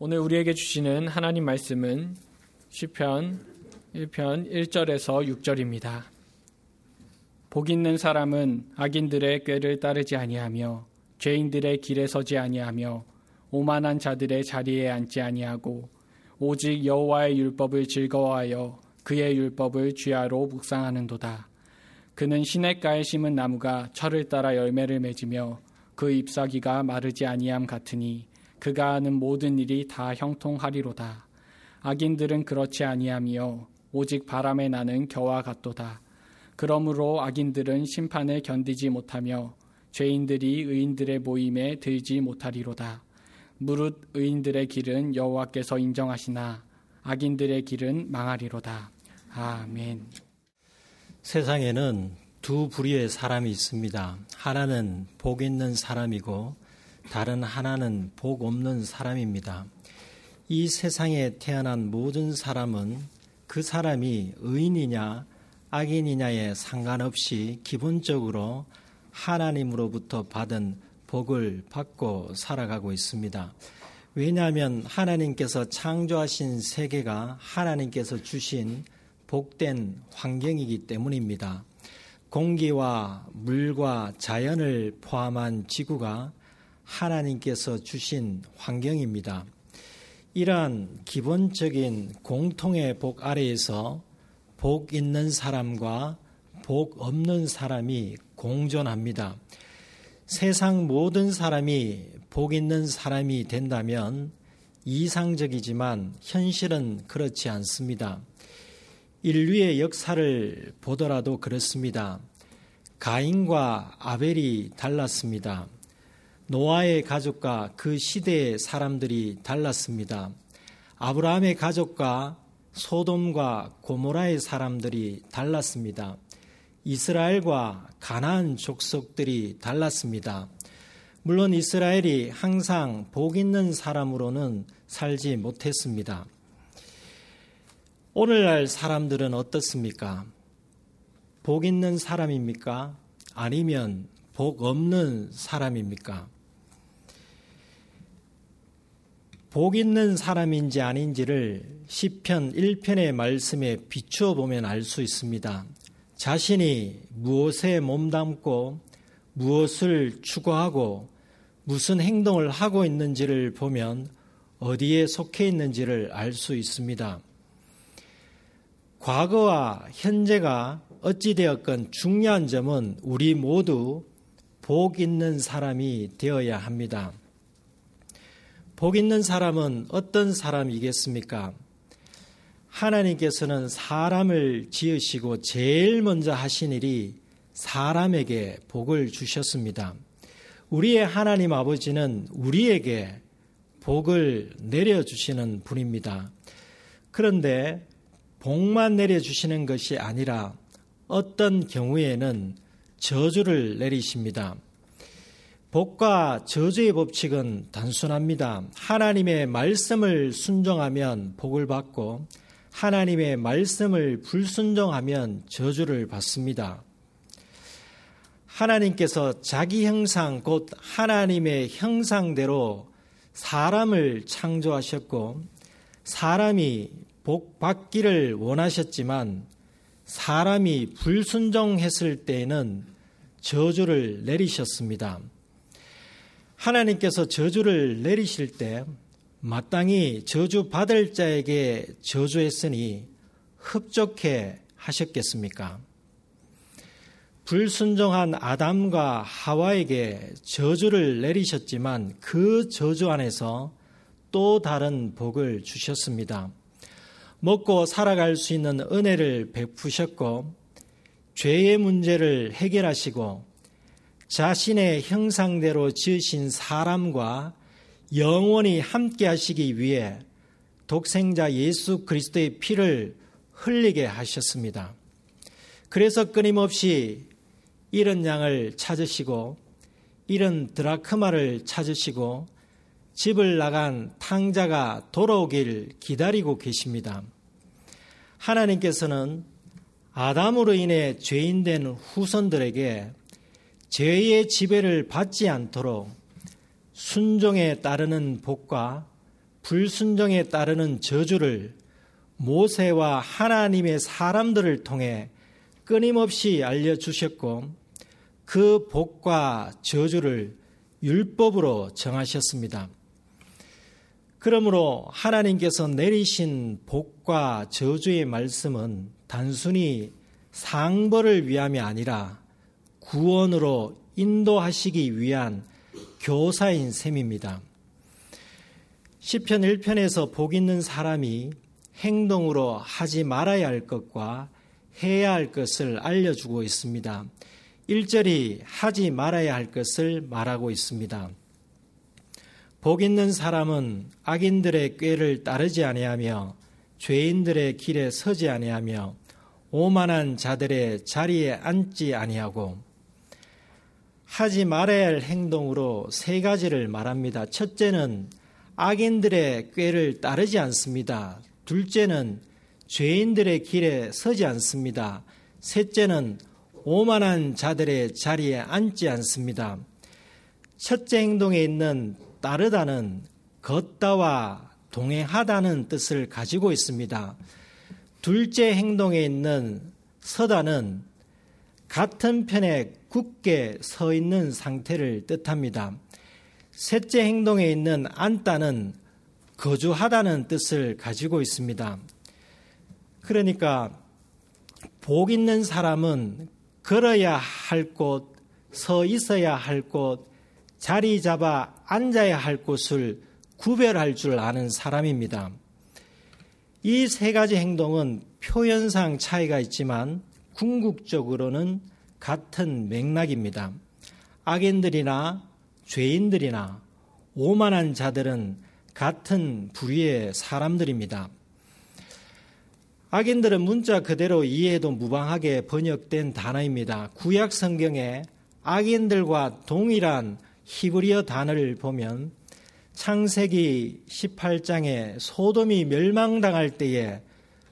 오늘 우리에게 주시는 하나님 말씀은 시편 1편 1절에서 6절입니다. 복 있는 사람은 악인들의 꾀를 따르지 아니하며 죄인들의 길에 서지 아니하며 오만한 자들의 자리에 앉지 아니하고 오직 여호와의 율법을 즐거워하여 그의 율법을 쥐하로 묵상하는도다. 그는 시냇가에 심은 나무가 철을 따라 열매를 맺으며 그 잎사귀가 마르지 아니함 같으니 그가 하는 모든 일이 다 형통하리로다. 악인들은 그렇지 아니하며 오직 바람에 나는 겨와 같도다. 그러므로 악인들은 심판을 견디지 못하며 죄인들이 의인들의 모임에 들지 못하리로다. 무릇 의인들의 길은 여호와께서 인정하시나 악인들의 길은 망하리로다. 아멘. 세상에는 두 부류의 사람이 있습니다. 하나는 복 있는 사람이고 다른 하나는 복 없는 사람입니다. 이 세상에 태어난 모든 사람은 그 사람이 의인이냐 악인이냐에 상관없이 기본적으로 하나님으로부터 받은 복을 받고 살아가고 있습니다. 왜냐하면 하나님께서 창조하신 세계가 하나님께서 주신 복된 환경이기 때문입니다. 공기와 물과 자연을 포함한 지구가 하나님께서 주신 환경입니다. 이러한 기본적인 공통의 복 아래에서 복 있는 사람과 복 없는 사람이 공존합니다. 세상 모든 사람이 복 있는 사람이 된다면 이상적이지만 현실은 그렇지 않습니다. 인류의 역사를 보더라도 그렇습니다. 가인과 아벨이 달랐습니다. 노아의 가족과 그 시대의 사람들이 달랐습니다. 아브라함의 가족과 소돔과 고모라의 사람들이 달랐습니다. 이스라엘과 가나안 족속들이 달랐습니다. 물론 이스라엘이 항상 복 있는 사람으로는 살지 못했습니다. 오늘날 사람들은 어떻습니까? 복 있는 사람입니까? 아니면 복 없는 사람입니까? 복 있는 사람인지 아닌지를 시편 1편의 말씀에 비추어 보면 알 수 있습니다. 자신이 무엇에 몸담고 무엇을 추구하고 무슨 행동을 하고 있는지를 보면 어디에 속해 있는지를 알 수 있습니다. 과거와 현재가 어찌되었건 중요한 점은 우리 모두 복 있는 사람이 되어야 합니다. 복 있는 사람은 어떤 사람이겠습니까? 하나님께서는 사람을 지으시고 제일 먼저 하신 일이 사람에게 복을 주셨습니다. 우리의 하나님 아버지는 우리에게 복을 내려주시는 분입니다. 그런데 복만 내려주시는 것이 아니라 어떤 경우에는 저주를 내리십니다. 복과 저주의 법칙은 단순합니다. 하나님의 말씀을 순종하면 복을 받고 하나님의 말씀을 불순종하면 저주를 받습니다. 하나님께서 자기 형상, 곧 하나님의 형상대로 사람을 창조하셨고, 사람이 복 받기를 원하셨지만, 사람이 불순종했을 때에는 저주를 내리셨습니다. 하나님께서 저주를 내리실 때 마땅히 저주 받을 자에게 저주했으니 흡족해 하셨겠습니까? 불순종한 아담과 하와에게 저주를 내리셨지만 그 저주 안에서 또 다른 복을 주셨습니다. 먹고 살아갈 수 있는 은혜를 베푸셨고 죄의 문제를 해결하시고 자신의 형상대로 지으신 사람과 영원히 함께 하시기 위해 독생자 예수 그리스도의 피를 흘리게 하셨습니다. 그래서 끊임없이 이런 양을 찾으시고 이런 드라크마를 찾으시고 집을 나간 탕자가 돌아오길 기다리고 계십니다. 하나님께서는 아담으로 인해 죄인된 후손들에게 죄의 지배를 받지 않도록 순종에 따르는 복과 불순종에 따르는 저주를 모세와 하나님의 사람들을 통해 끊임없이 알려주셨고 그 복과 저주를 율법으로 정하셨습니다. 그러므로 하나님께서 내리신 복과 저주의 말씀은 단순히 상벌을 위함이 아니라 구원으로 인도하시기 위한 교사인 셈입니다. 시편 1편에서 복 있는 사람이 행동으로 하지 말아야 할 것과 해야 할 것을 알려주고 있습니다. 1절이 하지 말아야 할 것을 말하고 있습니다. 복 있는 사람은 악인들의 꾀를 따르지 아니하며 죄인들의 길에 서지 아니하며 오만한 자들의 자리에 앉지 아니하고 하지 말아야 할 행동으로 세 가지를 말합니다. 첫째는 악인들의 꾀를 따르지 않습니다. 둘째는 죄인들의 길에 서지 않습니다. 셋째는 오만한 자들의 자리에 앉지 않습니다. 첫째 행동에 있는 따르다는 걷다와 동행하다는 뜻을 가지고 있습니다. 둘째 행동에 있는 서다는 같은 편에 굳게 서 있는 상태를 뜻합니다. 셋째 행동에 있는 앉다는 거주하다는 뜻을 가지고 있습니다. 그러니까 복 있는 사람은 걸어야 할 곳, 서 있어야 할 곳, 자리 잡아 앉아야 할 곳을 구별할 줄 아는 사람입니다. 이 세 가지 행동은 표현상 차이가 있지만 궁극적으로는 같은 맥락입니다. 악인들이나 죄인들이나 오만한 자들은 같은 부류의 사람들입니다. 악인들은 문자 그대로 이해해도 무방하게 번역된 단어입니다. 구약 성경에 악인들과 동일한 히브리어 단어를 보면 창세기 18장에 소돔이 멸망당할 때에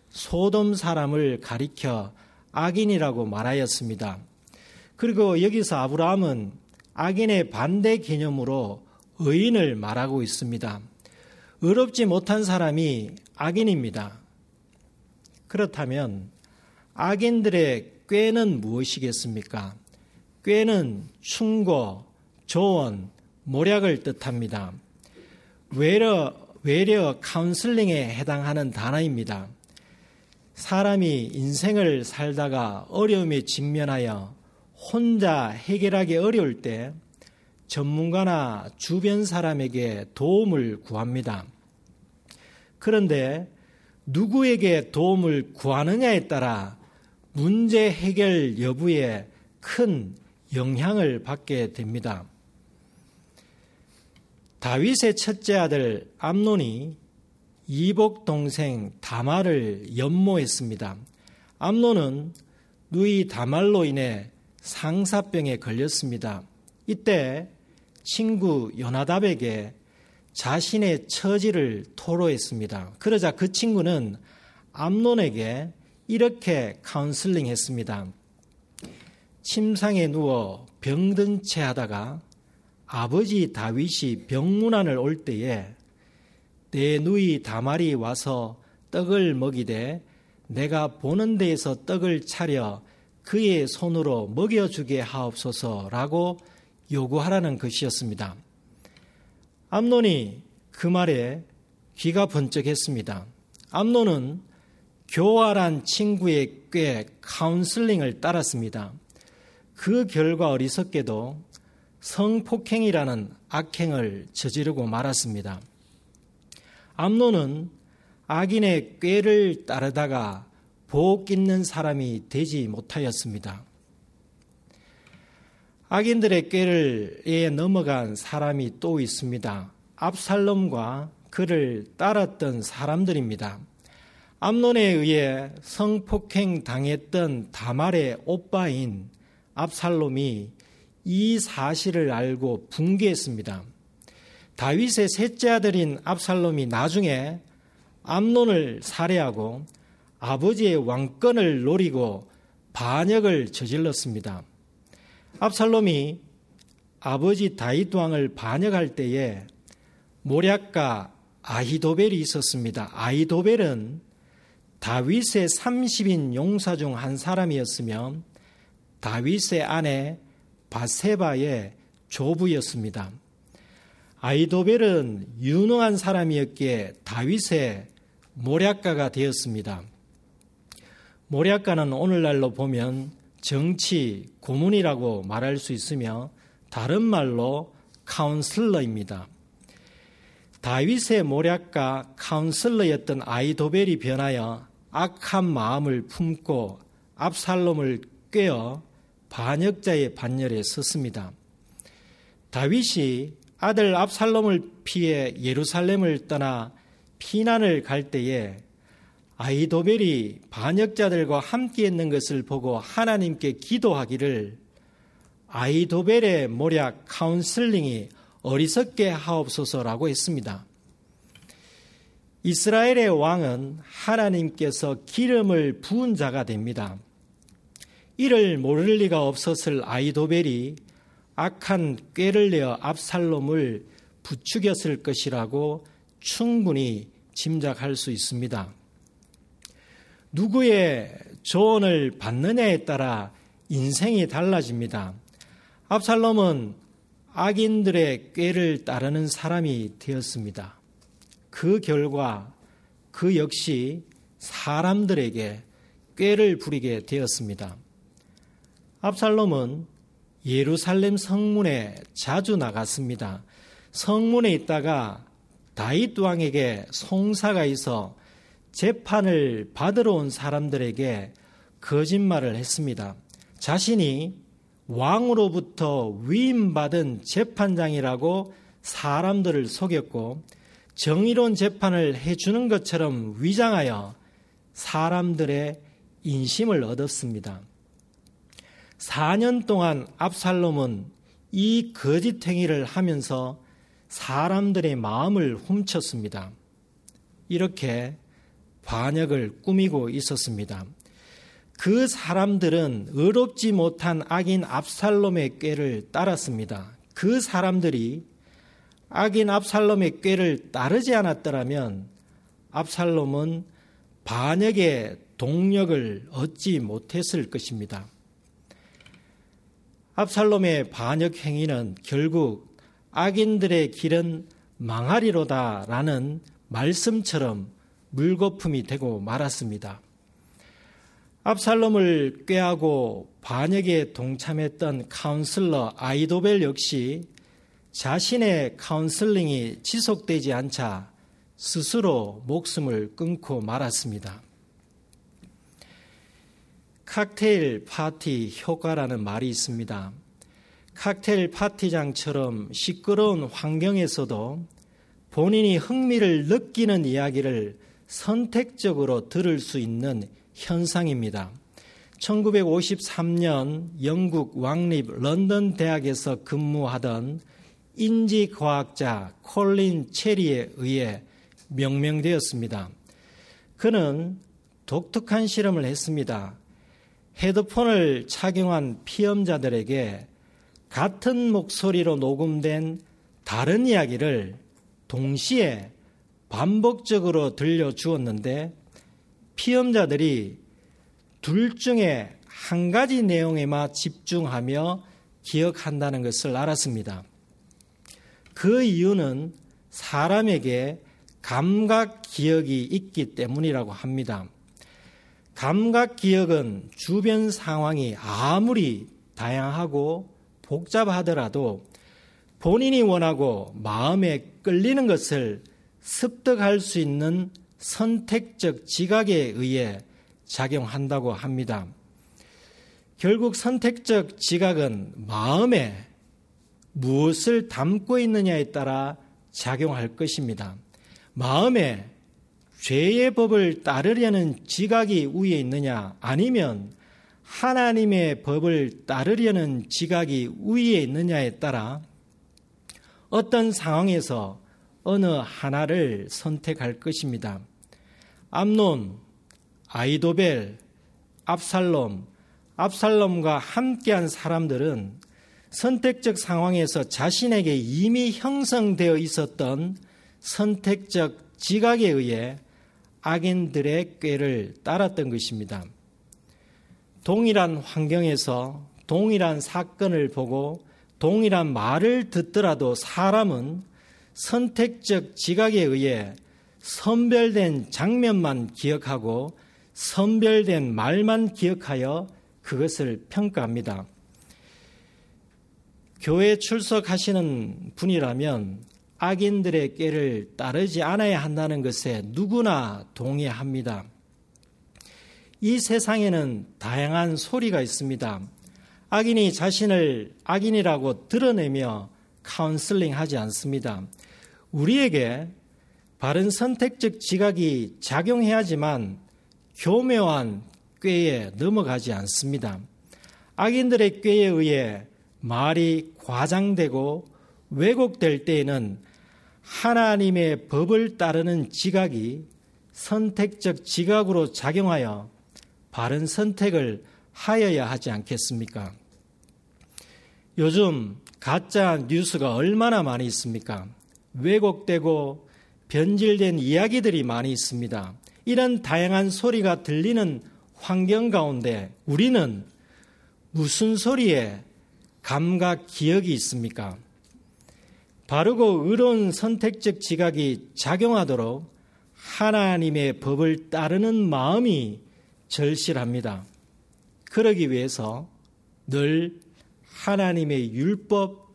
소돔 사람을 가리켜 악인이라고 말하였습니다. 그리고 여기서 아브라함은 악인의 반대 개념으로 의인을 말하고 있습니다. 의롭지 못한 사람이 악인입니다. 그렇다면 악인들의 꾀는 무엇이겠습니까? 꾀는 충고, 조언, 모략을 뜻합니다. 외려, 외려 카운슬링에 해당하는 단어입니다. 사람이 인생을 살다가 어려움에 직면하여 혼자 해결하기 어려울 때 전문가나 주변 사람에게 도움을 구합니다. 그런데 누구에게 도움을 구하느냐에 따라 문제 해결 여부에 큰 영향을 받게 됩니다. 다윗의 첫째 아들 암논이 이복 동생 다말을 연모했습니다. 암논은 누이 다말로 인해 상사병에 걸렸습니다. 이때 친구 요나답에게 자신의 처지를 토로했습니다. 그러자 그 친구는 암론에게 이렇게 카운슬링 했습니다. 침상에 누워 병든 채 하다가 아버지 다윗이 병문안을 올 때에 내 누이 다말이 와서 떡을 먹이되 내가 보는 데에서 떡을 차려 그의 손으로 먹여주게 하옵소서라고 요구하라는 것이었습니다. 암론이 그 말에 귀가 번쩍했습니다. 암론은 교활한 친구의 꽤 카운슬링을 따랐습니다. 그 결과 어리석게도 성폭행이라는 악행을 저지르고 말았습니다. 암론은 악인의 꾀를 따르다가 복 있는 사람이 되지 못하였습니다. 악인들의 꾀를 넘어간 사람이 또 있습니다. 압살롬과 그를 따랐던 사람들입니다. 암론에 의해 성폭행 당했던 다말의 오빠인 압살롬이 이 사실을 알고 붕괴했습니다. 다윗의 셋째 아들인 압살롬이 나중에 암론을 살해하고 아버지의 왕권을 노리고 반역을 저질렀습니다. 압살롬이 아버지 다윗 왕을 반역할 때에 모략과 아히도벨이 있었습니다. 아히도벨은 다윗의 30인 용사 중 한 사람이었으며 다윗의 아내 바세바의 조부였습니다. 아이도벨은 유능한 사람이었기에 다윗의 모략가가 되었습니다. 모략가는 오늘날로 보면 정치 고문이라고 말할 수 있으며 다른 말로 카운슬러입니다. 다윗의 모략가 카운슬러였던 아이도벨이 변하여 악한 마음을 품고 압살롬을 꾀어 반역자의 반열에 섰습니다. 다윗이 아들 압살롬을 피해 예루살렘을 떠나 피난을 갈 때에 아히도벨이 반역자들과 함께 있는 것을 보고 하나님께 기도하기를 아히도벨의 모략 카운슬링이 어리석게 하옵소서라고 했습니다. 이스라엘의 왕은 하나님께서 기름을 부은 자가 됩니다. 이를 모를 리가 없었을 아이도벨이 악한 꾀를 내어 압살롬을 부추겼을 것이라고 충분히 짐작할 수 있습니다. 누구의 조언을 받느냐에 따라 인생이 달라집니다. 압살롬은 악인들의 꾀를 따르는 사람이 되었습니다. 그 결과 그 역시 사람들에게 꾀를 부리게 되었습니다. 압살롬은 예루살렘 성문에 자주 나갔습니다. 성문에 있다가 다윗 왕에게 송사가 있어 재판을 받으러 온 사람들에게 거짓말을 했습니다. 자신이 왕으로부터 위임받은 재판장이라고 사람들을 속였고 정의로운 재판을 해주는 것처럼 위장하여 사람들의 인심을 얻었습니다. 4년 동안 압살롬은 이 거짓 행위를 하면서 사람들의 마음을 훔쳤습니다. 이렇게 반역을 꾸미고 있었습니다. 그 사람들은 의롭지 못한 악인 압살롬의 꾀를 따랐습니다. 그 사람들이 악인 압살롬의 꾀를 따르지 않았더라면 압살롬은 반역의 동력을 얻지 못했을 것입니다. 압살롬의 반역 행위는 결국 악인들의 길은 망하리로다라는 말씀처럼 물거품이 되고 말았습니다. 압살롬을 꾀하고 반역에 동참했던 카운슬러 아이도벨 역시 자신의 카운슬링이 지속되지 않자 스스로 목숨을 끊고 말았습니다. 칵테일 파티 효과라는 말이 있습니다. 칵테일 파티장처럼 시끄러운 환경에서도 본인이 흥미를 느끼는 이야기를 선택적으로 들을 수 있는 현상입니다. 1953년 영국 왕립 런던 대학에서 근무하던 인지과학자 콜린 체리에 의해 명명되었습니다. 그는 독특한 실험을 했습니다. 헤드폰을 착용한 피험자들에게 같은 목소리로 녹음된 다른 이야기를 동시에 반복적으로 들려주었는데 피험자들이 둘 중에 한 가지 내용에만 집중하며 기억한다는 것을 알았습니다. 그 이유는 사람에게 감각 기억이 있기 때문이라고 합니다. 감각 기억은 주변 상황이 아무리 다양하고 복잡하더라도 본인이 원하고 마음에 끌리는 것을 습득할 수 있는 선택적 지각에 의해 작용한다고 합니다. 결국 선택적 지각은 마음에 무엇을 담고 있느냐에 따라 작용할 것입니다. 마음에 죄의 법을 따르려는 지각이 위에 있느냐 아니면 하나님의 법을 따르려는 지각이 위에 있느냐에 따라 어떤 상황에서 어느 하나를 선택할 것입니다. 암론, 아이도벨, 압살롬, 압살롬과 함께한 사람들은 선택적 상황에서 자신에게 이미 형성되어 있었던 선택적 지각에 의해 악인들의 꾀를 따랐던 것입니다. 동일한 환경에서 동일한 사건을 보고 동일한 말을 듣더라도 사람은 선택적 지각에 의해 선별된 장면만 기억하고 선별된 말만 기억하여 그것을 평가합니다. 교회 출석하시는 분이라면 악인들의 꾀를 따르지 않아야 한다는 것에 누구나 동의합니다. 이 세상에는 다양한 소리가 있습니다. 악인이 자신을 악인이라고 드러내며 카운슬링 하지 않습니다. 우리에게 바른 선택적 지각이 작용해야지만 교묘한 꾀에 넘어가지 않습니다. 악인들의 꾀에 의해 말이 과장되고 왜곡될 때에는 하나님의 법을 따르는 지각이 선택적 지각으로 작용하여 바른 선택을 하여야 하지 않겠습니까? 요즘 가짜 뉴스가 얼마나 많이 있습니까? 왜곡되고 변질된 이야기들이 많이 있습니다. 이런 다양한 소리가 들리는 환경 가운데 우리는 무슨 소리에 감각 기억이 있습니까? 바르고 의로운 선택적 지각이 작용하도록 하나님의 법을 따르는 마음이 절실합니다. 그러기 위해서 늘 하나님의 율법,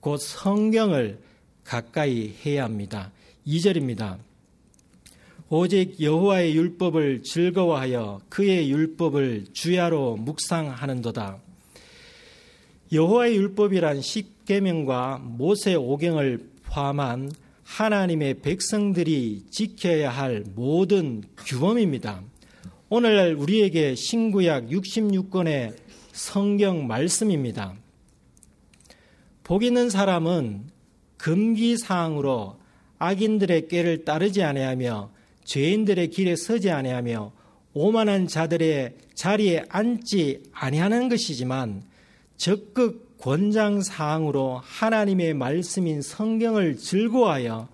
곧 성경을 가까이 해야 합니다. 2절입니다. 오직 여호와의 율법을 즐거워하여 그의 율법을 주야로 묵상하는도다. 여호와의 율법이란 십계명과 모세 오경을 포함한 하나님의 백성들이 지켜야 할 모든 규범입니다. 오늘날 우리에게 신구약 66권의 성경 말씀입니다. 복 있는 사람은 금기 사항으로 악인들의 꾀를 따르지 아니하며 죄인들의 길에 서지 아니하며 오만한 자들의 자리에 앉지 아니하는 것이지만 적극 권장 사항으로 하나님의 말씀인 성경을 즐거워하여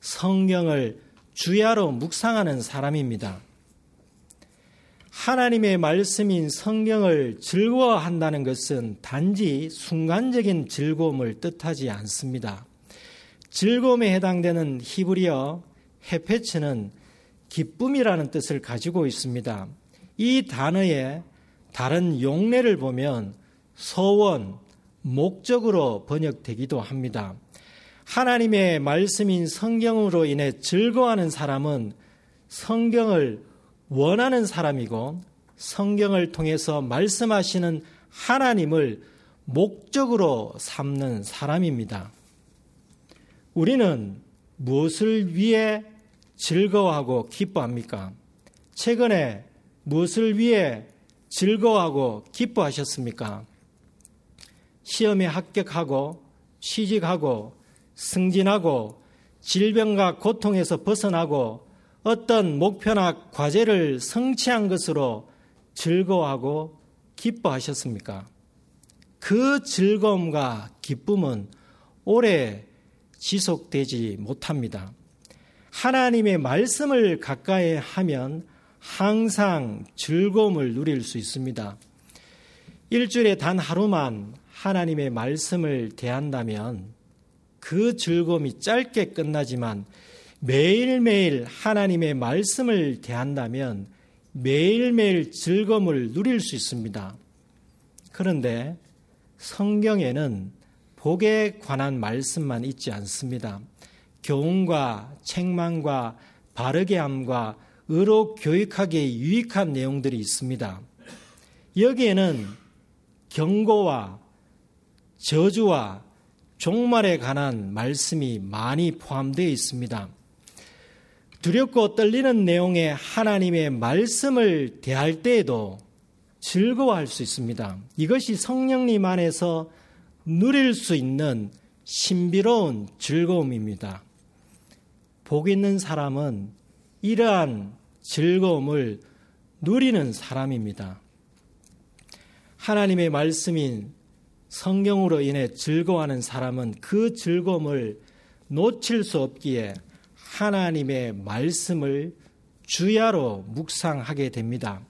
성경을 주야로 묵상하는 사람입니다. 하나님의 말씀인 성경을 즐거워한다는 것은 단지 순간적인 즐거움을 뜻하지 않습니다. 즐거움에 해당되는 히브리어 헤페츠는 기쁨이라는 뜻을 가지고 있습니다. 이 단어의 다른 용례를 보면 소원, 목적으로 번역되기도 합니다. 하나님의 말씀인 성경으로 인해 즐거워하는 사람은 성경을 원하는 사람이고 성경을 통해서 말씀하시는 하나님을 목적으로 삼는 사람입니다. 우리는 무엇을 위해 즐거워하고 기뻐합니까? 최근에 무엇을 위해 즐거워하고 기뻐하셨습니까? 시험에 합격하고 취직하고 승진하고 질병과 고통에서 벗어나고 어떤 목표나 과제를 성취한 것으로 즐거워하고 기뻐하셨습니까? 그 즐거움과 기쁨은 오래 지속되지 못합니다. 하나님의 말씀을 가까이 하면 항상 즐거움을 누릴 수 있습니다. 일주일에 단 하루만 하나님의 말씀을 대한다면 그 즐거움이 짧게 끝나지만 매일매일 하나님의 말씀을 대한다면 매일매일 즐거움을 누릴 수 있습니다. 그런데 성경에는 복에 관한 말씀만 있지 않습니다. 교훈과 책망과 바르게 함과 의로 교육하기에 유익한 내용들이 있습니다. 여기에는 경고와 저주와 종말에 관한 말씀이 많이 포함되어 있습니다. 두렵고 떨리는 내용의 하나님의 말씀을 대할 때에도 즐거워할 수 있습니다. 이것이 성령님 안에서 누릴 수 있는 신비로운 즐거움입니다. 복 있는 사람은 이러한 즐거움을 누리는 사람입니다. 하나님의 말씀인 성경으로 인해 즐거워하는 사람은 그 즐거움을 놓칠 수 없기에 하나님의 말씀을 주야로 묵상하게 됩니다.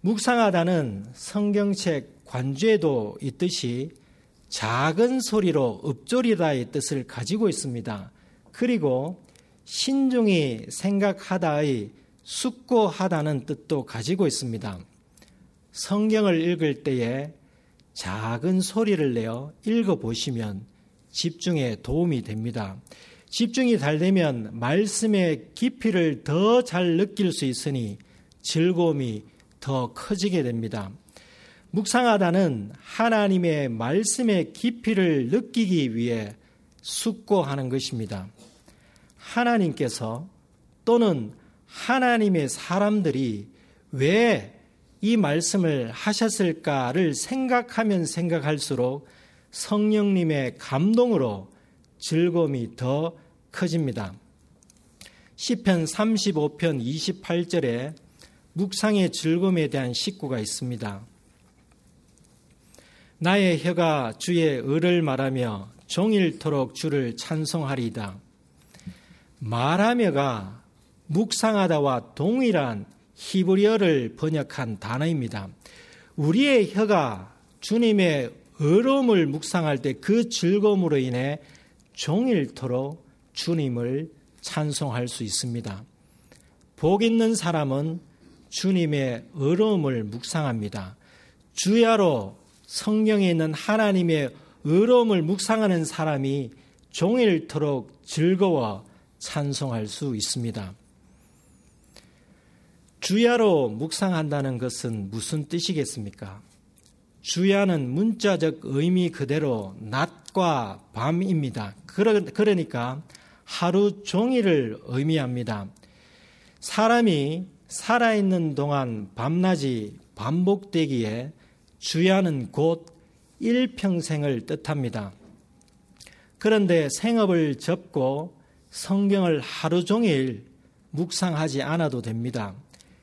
묵상하다는 성경책 관주에도 있듯이 작은 소리로 읊조리다의 뜻을 가지고 있습니다. 그리고 신중히 생각하다의 숙고하다는 뜻도 가지고 있습니다. 성경을 읽을 때에 작은 소리를 내어 읽어보시면 집중에 도움이 됩니다. 집중이 잘 되면 말씀의 깊이를 더 잘 느낄 수 있으니 즐거움이 더 커지게 됩니다. 묵상하다는 하나님의 말씀의 깊이를 느끼기 위해 숙고하는 것입니다. 하나님께서 또는 하나님의 사람들이 왜 이 말씀을 하셨을까를 생각하면 생각할수록 성령님의 감동으로 즐거움이 더 커집니다. 시편 35편 28절에 묵상의 즐거움에 대한 식구가 있습니다. 나의 혀가 주의 의를 말하며 종일토록 주를 찬송하리이다. 말하며가 묵상하다와 동일한 히브리어를 번역한 단어입니다. 우리의 혀가 주님의 의로움을 묵상할 때 그 즐거움으로 인해 종일토록 주님을 찬송할 수 있습니다. 복 있는 사람은 주님의 의로움을 묵상합니다. 주야로 성경에 있는 하나님의 의로움을 묵상하는 사람이 종일토록 즐거워 찬송할 수 있습니다. 주야로 묵상한다는 것은 무슨 뜻이겠습니까? 주야는 문자적 의미 그대로 낮과 밤입니다. 그러니까 하루 종일을 의미합니다. 사람이 살아있는 동안 밤낮이 반복되기에 주야는 곧 일평생을 뜻합니다. 그런데 생업을 접고 성경을 하루 종일 묵상하지 않아도 됩니다.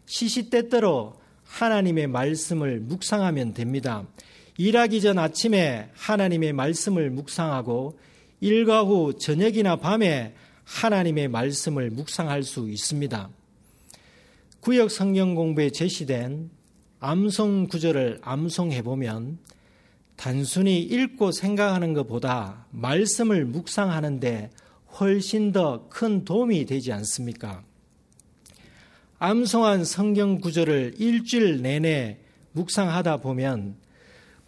시시때때로 하나님의 말씀을 묵상하면 됩니다. 일하기 전 아침에 하나님의 말씀을 묵상하고 일과 후 저녁이나 밤에 하나님의 말씀을 묵상할 수 있습니다. 구역 성경 공부에 제시된 암송 구절을 암송해 보면 단순히 읽고 생각하는 것보다 말씀을 묵상하는데 훨씬 더 큰 도움이 되지 않습니까? 암송한 성경 구절을 일주일 내내 묵상하다 보면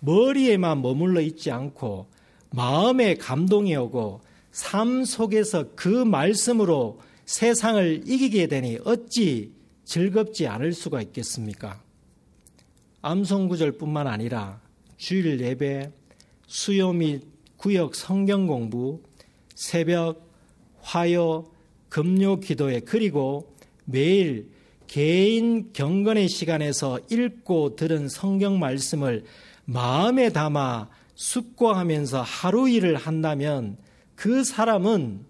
머리에만 머물러 있지 않고 마음에 감동이 오고 삶 속에서 그 말씀으로 세상을 이기게 되니 어찌 즐겁지 않을 수가 있겠습니까? 암송구절뿐만 아니라 주일 예배, 수요 및 구역 성경 공부, 새벽, 화요, 금요 기도회 그리고 매일 개인 경건의 시간에서 읽고 들은 성경 말씀을 마음에 담아 숙고하면서 하루 일을 한다면 그 사람은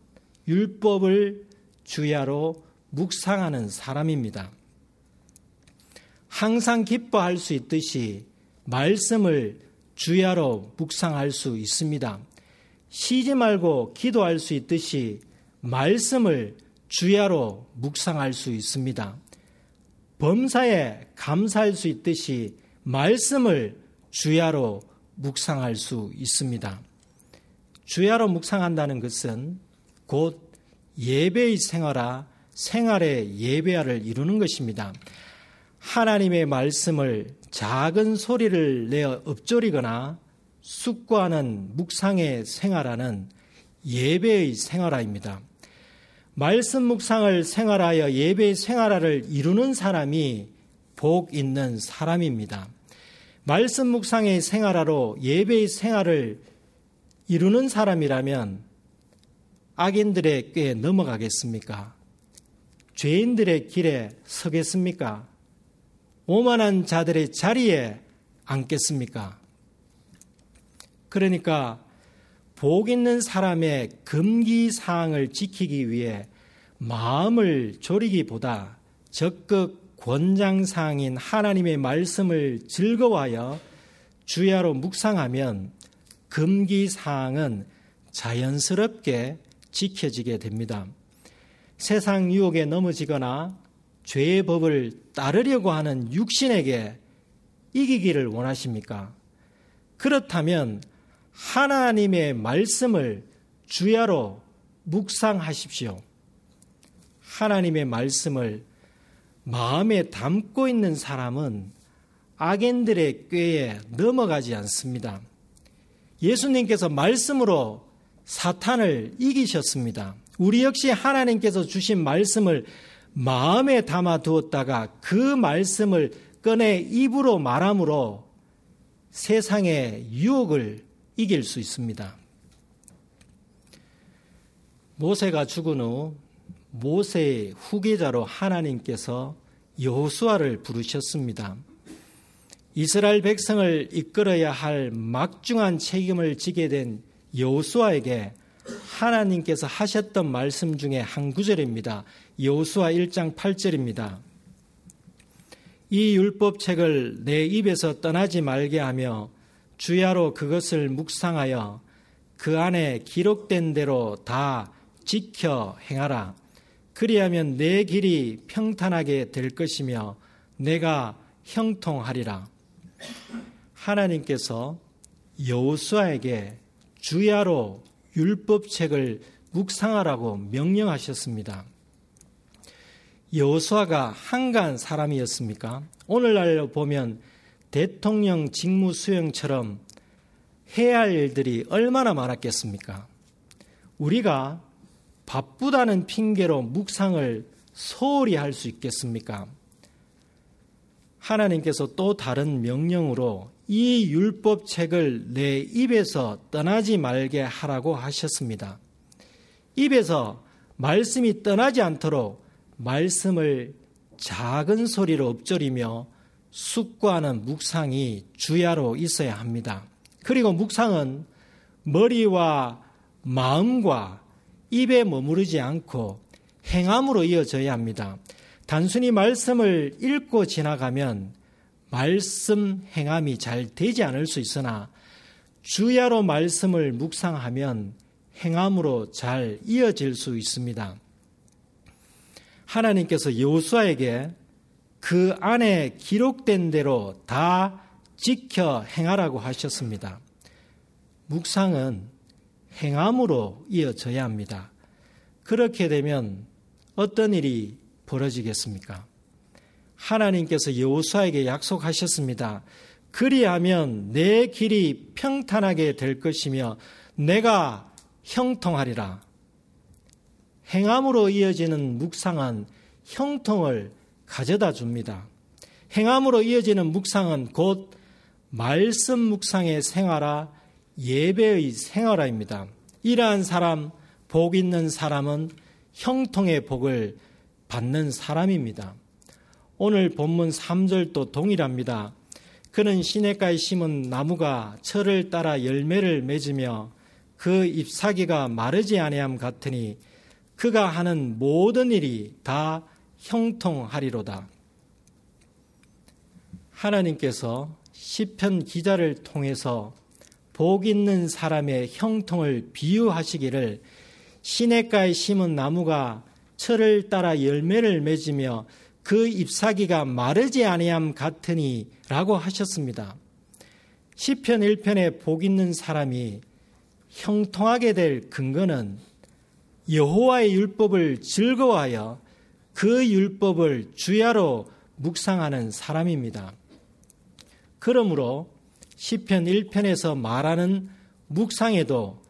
율법을 주야로 묵상하는 사람입니다. 항상 기뻐할 수 있듯이 말씀을 주야로 묵상할 수 있습니다. 쉬지 말고 기도할 수 있듯이 말씀을 주야로 묵상할 수 있습니다. 범사에 감사할 수 있듯이 말씀을 주야로 묵상할 수 있습니다. 주야로 묵상한다는 것은 곧 예배의 생활화, 생활의 예배화를 이루는 것입니다. 하나님의 말씀을 작은 소리를 내어 읊조리거나 숙고하는 묵상의 생활화는 예배의 생활화입니다. 말씀 묵상을 생활하여 예배의 생활화를 이루는 사람이 복 있는 사람입니다. 말씀 묵상의 생활화로 예배의 생활을 이루는 사람이라면 악인들의 꾀에 넘어가겠습니까? 죄인들의 길에 서겠습니까? 오만한 자들의 자리에 앉겠습니까? 그러니까 복 있는 사람의 금기 사항을 지키기 위해 마음을 졸이기보다 적극 권장 사항인 하나님의 말씀을 즐거워하여 주야로 묵상하면 금기 사항은 자연스럽게 지켜지게 됩니다. 세상 유혹에 넘어지거나 죄의 법을 따르려고 하는 육신에게 이기기를 원하십니까? 그렇다면 하나님의 말씀을 주야로 묵상하십시오. 하나님의 말씀을 마음에 담고 있는 사람은 악인들의 꾀에 넘어가지 않습니다. 예수님께서 말씀으로 사탄을 이기셨습니다. 우리 역시 하나님께서 주신 말씀을 마음에 담아 두었다가 그 말씀을 꺼내 입으로 말함으로 세상의 유혹을 이길 수 있습니다. 모세가 죽은 후 모세의 후계자로 하나님께서 여호수아를 부르셨습니다. 이스라엘 백성을 이끌어야 할 막중한 책임을 지게 된 여호수아에게 하나님께서 하셨던 말씀 중에 한 구절입니다. 여호수아 1장 8절입니다. 이 율법책을 내 입에서 떠나지 말게 하며 주야로 그것을 묵상하여 그 안에 기록된 대로 다 지켜 행하라. 그리하면 내 길이 평탄하게 될 것이며 내가 형통하리라. 하나님께서 여호수아에게 주야로 율법책을 묵상하라고 명령하셨습니다. 여호수아가 한가한 사람이었습니까? 오늘날로 보면 대통령 직무 수행처럼 해야 할 일들이 얼마나 많았겠습니까? 우리가 바쁘다는 핑계로 묵상을 소홀히 할 수 있겠습니까? 하나님께서 또 다른 명령으로 이 율법책을 내 입에서 떠나지 말게 하라고 하셨습니다. 입에서 말씀이 떠나지 않도록 말씀을 작은 소리로 엎조리며 숙고하는 묵상이 주야로 있어야 합니다. 그리고 묵상은 머리와 마음과 입에 머무르지 않고 행함으로 이어져야 합니다. 단순히 말씀을 읽고 지나가면 말씀 행함이 잘 되지 않을 수 있으나 주야로 말씀을 묵상하면 행함으로 잘 이어질 수 있습니다. 하나님께서 여호수아에게 그 안에 기록된 대로 다 지켜 행하라고 하셨습니다. 묵상은 행함으로 이어져야 합니다. 그렇게 되면 어떤 일이 벌어지겠습니까? 하나님께서 여호수아에게 약속하셨습니다. 그리하면 내 길이 평탄하게 될 것이며 내가 형통하리라. 행함으로 이어지는 묵상은 형통을 가져다 줍니다. 행함으로 이어지는 묵상은 곧 말씀 묵상의 생활화, 예배의 생활화입니다. 이러한 사람, 복 있는 사람은 형통의 복을 받는 사람입니다. 오늘 본문 3절도 동일합니다. 그는 시냇가에 심은 나무가 철을 따라 열매를 맺으며 그 잎사귀가 마르지 아니함 같으니 그가 하는 모든 일이 다 형통하리로다. 하나님께서 시편 기자를 통해서 복 있는 사람의 형통을 비유하시기를 시냇가에 심은 나무가 철을 따라 열매를 맺으며 그 잎사귀가 마르지 아니함 같으니라고 하셨습니다. 시편 1편에 복 있는 사람이 형통하게 될 근거는 여호와의 율법을 즐거워하여 그 율법을 주야로 묵상하는 사람입니다. 그러므로 시편 1편에서 말하는 묵상에도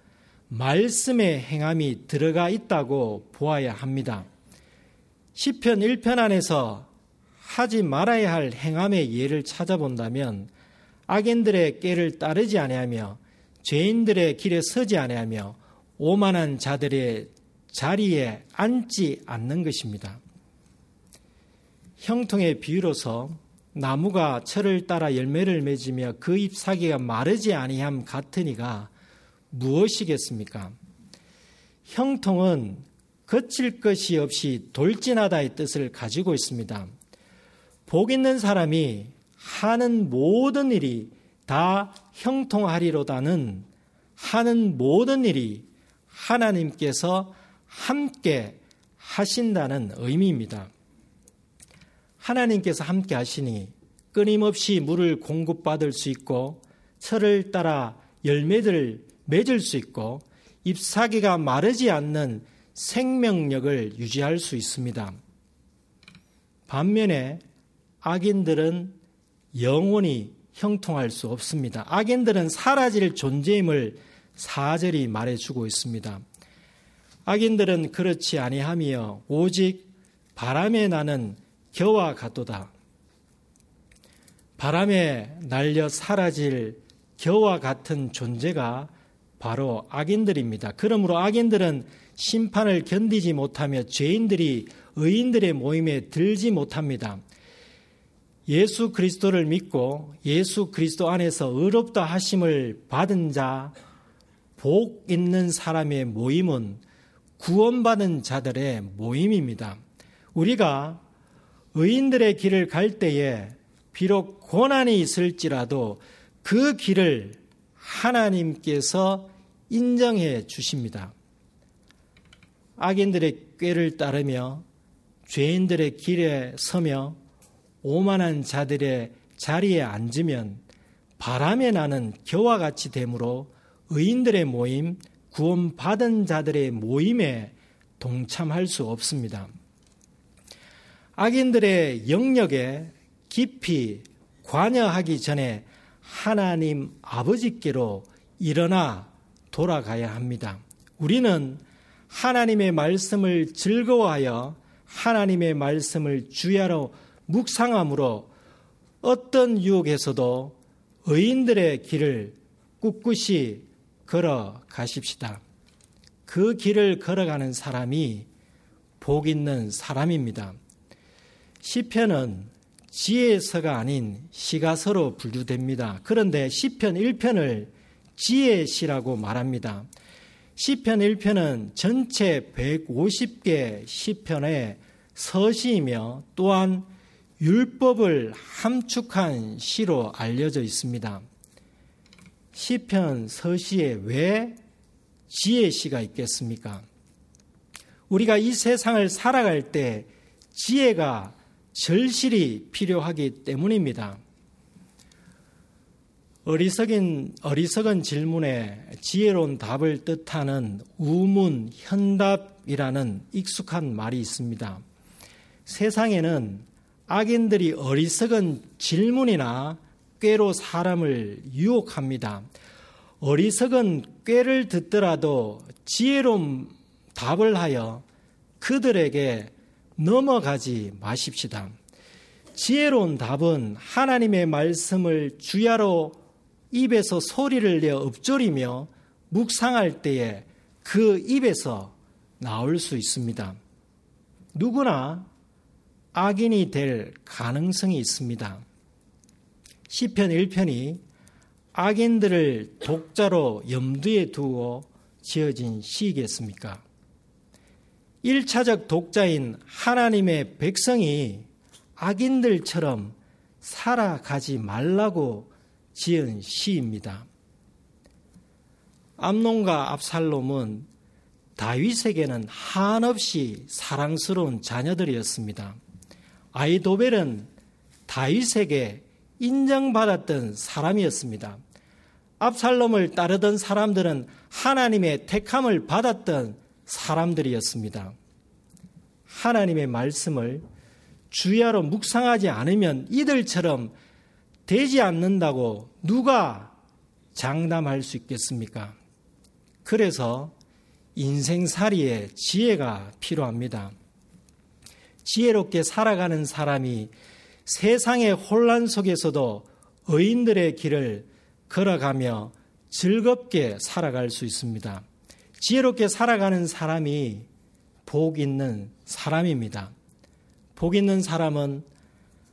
말씀의 행함이 들어가 있다고 보아야 합니다. 시편 1편 안에서 하지 말아야 할 행함의 예를 찾아본다면 악인들의 깨를 따르지 아니하며 죄인들의 길에 서지 아니하며 오만한 자들의 자리에 앉지 않는 것입니다. 형통의 비유로서 나무가 철을 따라 열매를 맺으며 그 잎사귀가 마르지 아니함 같으니가 무엇이겠습니까? 형통은 거칠 것이 없이 돌진하다의 뜻을 가지고 있습니다. 복 있는 사람이 하는 모든 일이 다 형통하리로다는 하는 모든 일이 하나님께서 함께 하신다는 의미입니다. 하나님께서 함께 하시니 끊임없이 물을 공급받을 수 있고 철을 따라 열매들을 맺을 수 있고 잎사귀가 마르지 않는 생명력을 유지할 수 있습니다. 반면에 악인들은 영원히 형통할 수 없습니다. 악인들은 사라질 존재임을 사절이 말해주고 있습니다. 악인들은 그렇지 아니하며 오직 바람에 나는 겨와 같도다. 바람에 날려 사라질 겨와 같은 존재가 바로 악인들입니다. 그러므로 악인들은 심판을 견디지 못하며 죄인들이 의인들의 모임에 들지 못합니다. 예수 그리스도를 믿고 예수 그리스도 안에서 의롭다 하심을 받은 자, 복 있는 사람의 모임은 구원받은 자들의 모임입니다. 우리가 의인들의 길을 갈 때에 비록 고난이 있을지라도 그 길을 하나님께서 인정해 주십니다. 악인들의 꾀를 따르며 죄인들의 길에 서며 오만한 자들의 자리에 앉으면 바람에 나는 겨와 같이 되므로 의인들의 모임, 구원받은 자들의 모임에 동참할 수 없습니다. 악인들의 영역에 깊이 관여하기 전에 하나님 아버지께로 일어나 돌아가야 합니다. 우리는 하나님의 말씀을 즐거워하여 하나님의 말씀을 주야로 묵상함으로 어떤 유혹에서도 의인들의 길을 꿋꿋이 걸어 가십시다. 그 길을 걸어가는 사람이 복 있는 사람입니다. 시편은 지혜서가 아닌 시가서로 분류됩니다. 그런데 시편 1편을 지혜시라고 말합니다. 시편 1편은 전체 150개 시편의 서시이며 또한 율법을 함축한 시로 알려져 있습니다. 시편 서시에 왜 지혜 시가 있겠습니까? 우리가 이 세상을 살아갈 때 지혜가 절실히 필요하기 때문입니다. 어리석인, 어리석은 질문에 지혜로운 답을 뜻하는 우문, 현답이라는 익숙한 말이 있습니다. 세상에는 악인들이 어리석은 질문이나 꾀로 사람을 유혹합니다. 어리석은 꾀를 듣더라도 지혜로운 답을 하여 그들에게 넘어가지 마십시다. 지혜로운 답은 하나님의 말씀을 주야로 입에서 소리를 내어 읊조리며 묵상할 때에 그 입에서 나올 수 있습니다. 누구나 악인이 될 가능성이 있습니다. 시편 1편이 악인들을 독자로 염두에 두고 지어진 시겠습니까? 1차적 독자인 하나님의 백성이 악인들처럼 살아가지 말라고 지은 시입니다. 암론과 압살롬은 다윗에게는 한없이 사랑스러운 자녀들이었습니다. 아이도벨은 다윗에게 인정받았던 사람이었습니다. 압살롬을 따르던 사람들은 하나님의 택함을 받았던 사람들이었습니다. 하나님의 말씀을 주야로 묵상하지 않으면 이들처럼 되지 않는다고 누가 장담할 수 있겠습니까? 그래서 인생살이에 지혜가 필요합니다. 지혜롭게 살아가는 사람이 세상의 혼란 속에서도 의인들의 길을 걸어가며 즐겁게 살아갈 수 있습니다. 지혜롭게 살아가는 사람이 복 있는 사람입니다. 복 있는 사람은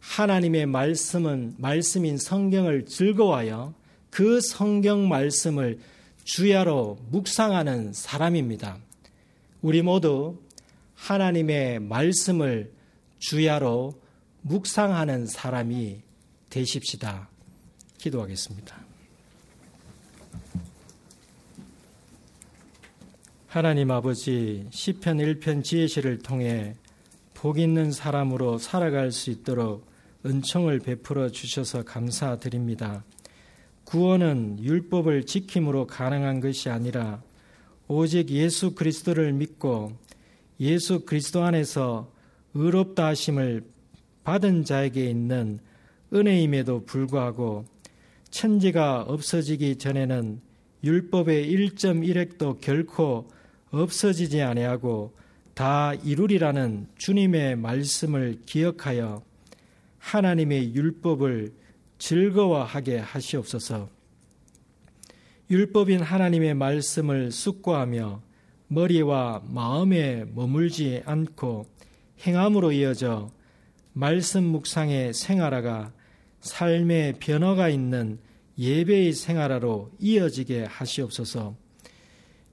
하나님의 말씀은 말씀인 성경을 즐거워하여 그 성경 말씀을 주야로 묵상하는 사람입니다. 우리 모두 하나님의 말씀을 주야로 묵상하는 사람이 되십시다. 기도하겠습니다. 하나님 아버지 시편 1편 지혜시를 통해 복 있는 사람으로 살아갈 수 있도록 은총을 베풀어 주셔서 감사드립니다. 구원은 율법을 지킴으로 가능한 것이 아니라 오직 예수 그리스도를 믿고 예수 그리스도 안에서 의롭다 하심을 받은 자에게 있는 은혜임에도 불구하고 천지가 없어지기 전에는 율법의 1.1핵도 결코 없어지지 아니하고 다 이루리라는 주님의 말씀을 기억하여 하나님의 율법을 즐거워하게 하시옵소서. 율법인 하나님의 말씀을 숙고하며 머리와 마음에 머물지 않고 행함으로 이어져 말씀 묵상의 생활화가 삶의 변화가 있는 예배의 생활화로 이어지게 하시옵소서.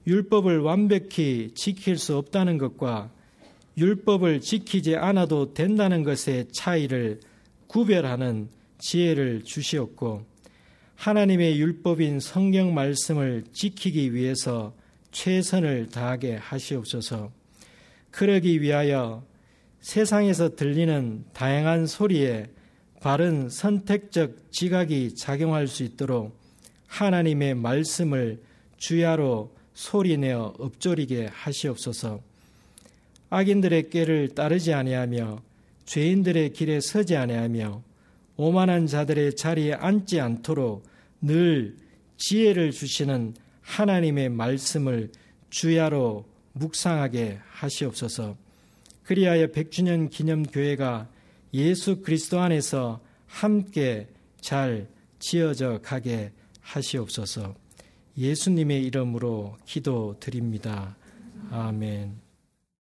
율법을 완벽히 지킬 수 없다는 것과 율법을 지키지 않아도 된다는 것의 차이를 구별하는 지혜를 주시옵고 하나님의 율법인 성경 말씀을 지키기 위해서 최선을 다하게 하시옵소서. 그러기 위하여 세상에서 들리는 다양한 소리에 바른 선택적 지각이 작용할 수 있도록 하나님의 말씀을 주야로 소리내어 엎조리게 하시옵소서. 악인들의 꾀를 따르지 아니하며 죄인들의 길에 서지 아니하며 오만한 자들의 자리에 앉지 않도록 늘 지혜를 주시는 하나님의 말씀을 주야로 묵상하게 하시옵소서. 그리하여 백주년 기념 교회가 예수 그리스도 안에서 함께 잘 지어져 가게 하시옵소서. 예수님의 이름으로 기도드립니다. 아멘.